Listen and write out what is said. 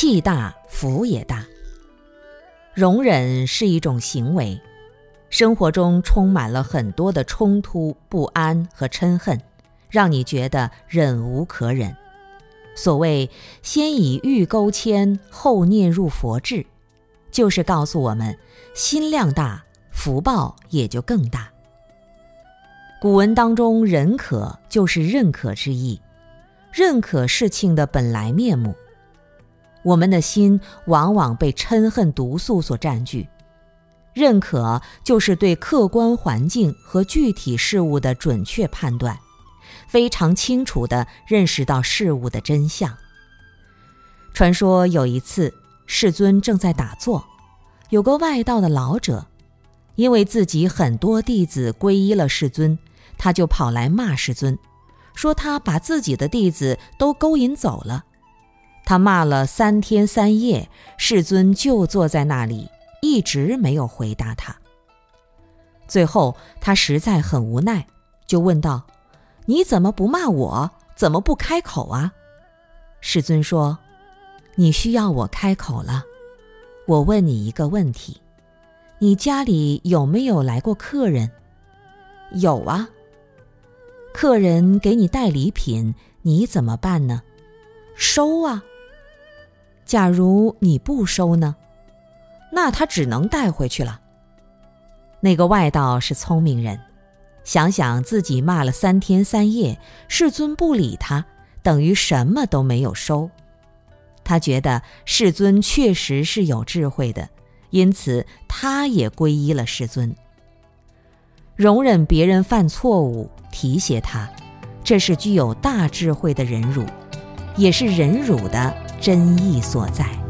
气大福也大。容忍是一种行为，生活中充满了很多的冲突、不安和嗔恨，让你觉得忍无可忍。所谓“先以欲钩牵，后念入佛智”，就是告诉我们，心量大，福报也就更大。古文当中“忍可”就是认可之意，认可事情的本来面目。我们的心往往被嗔恨毒素所占据，认可就是对客观环境和具体事物的准确判断，非常清楚地认识到事物的真相。传说有一次，世尊正在打坐，有个外道的老者，因为自己很多弟子皈依了世尊，他就跑来骂世尊，说他把自己的弟子都勾引走了。他骂了三天三夜，世尊就坐在那里，一直没有回答他。最后他实在很无奈，就问道：“你怎么不骂我？怎么不开口啊？”世尊说：“你需要我开口了。我问你一个问题：你家里有没有来过客人？有啊。客人给你带礼品，你怎么办呢？收啊。”假如你不收呢，那他只能带回去了。那个外道是聪明人，想想自己骂了三天三夜，世尊不理他，等于什么都没有收。他觉得世尊确实是有智慧的，因此他也皈依了世尊。容忍别人犯错误，提携他，这是具有大智慧的忍辱，也是忍辱的。真意所在。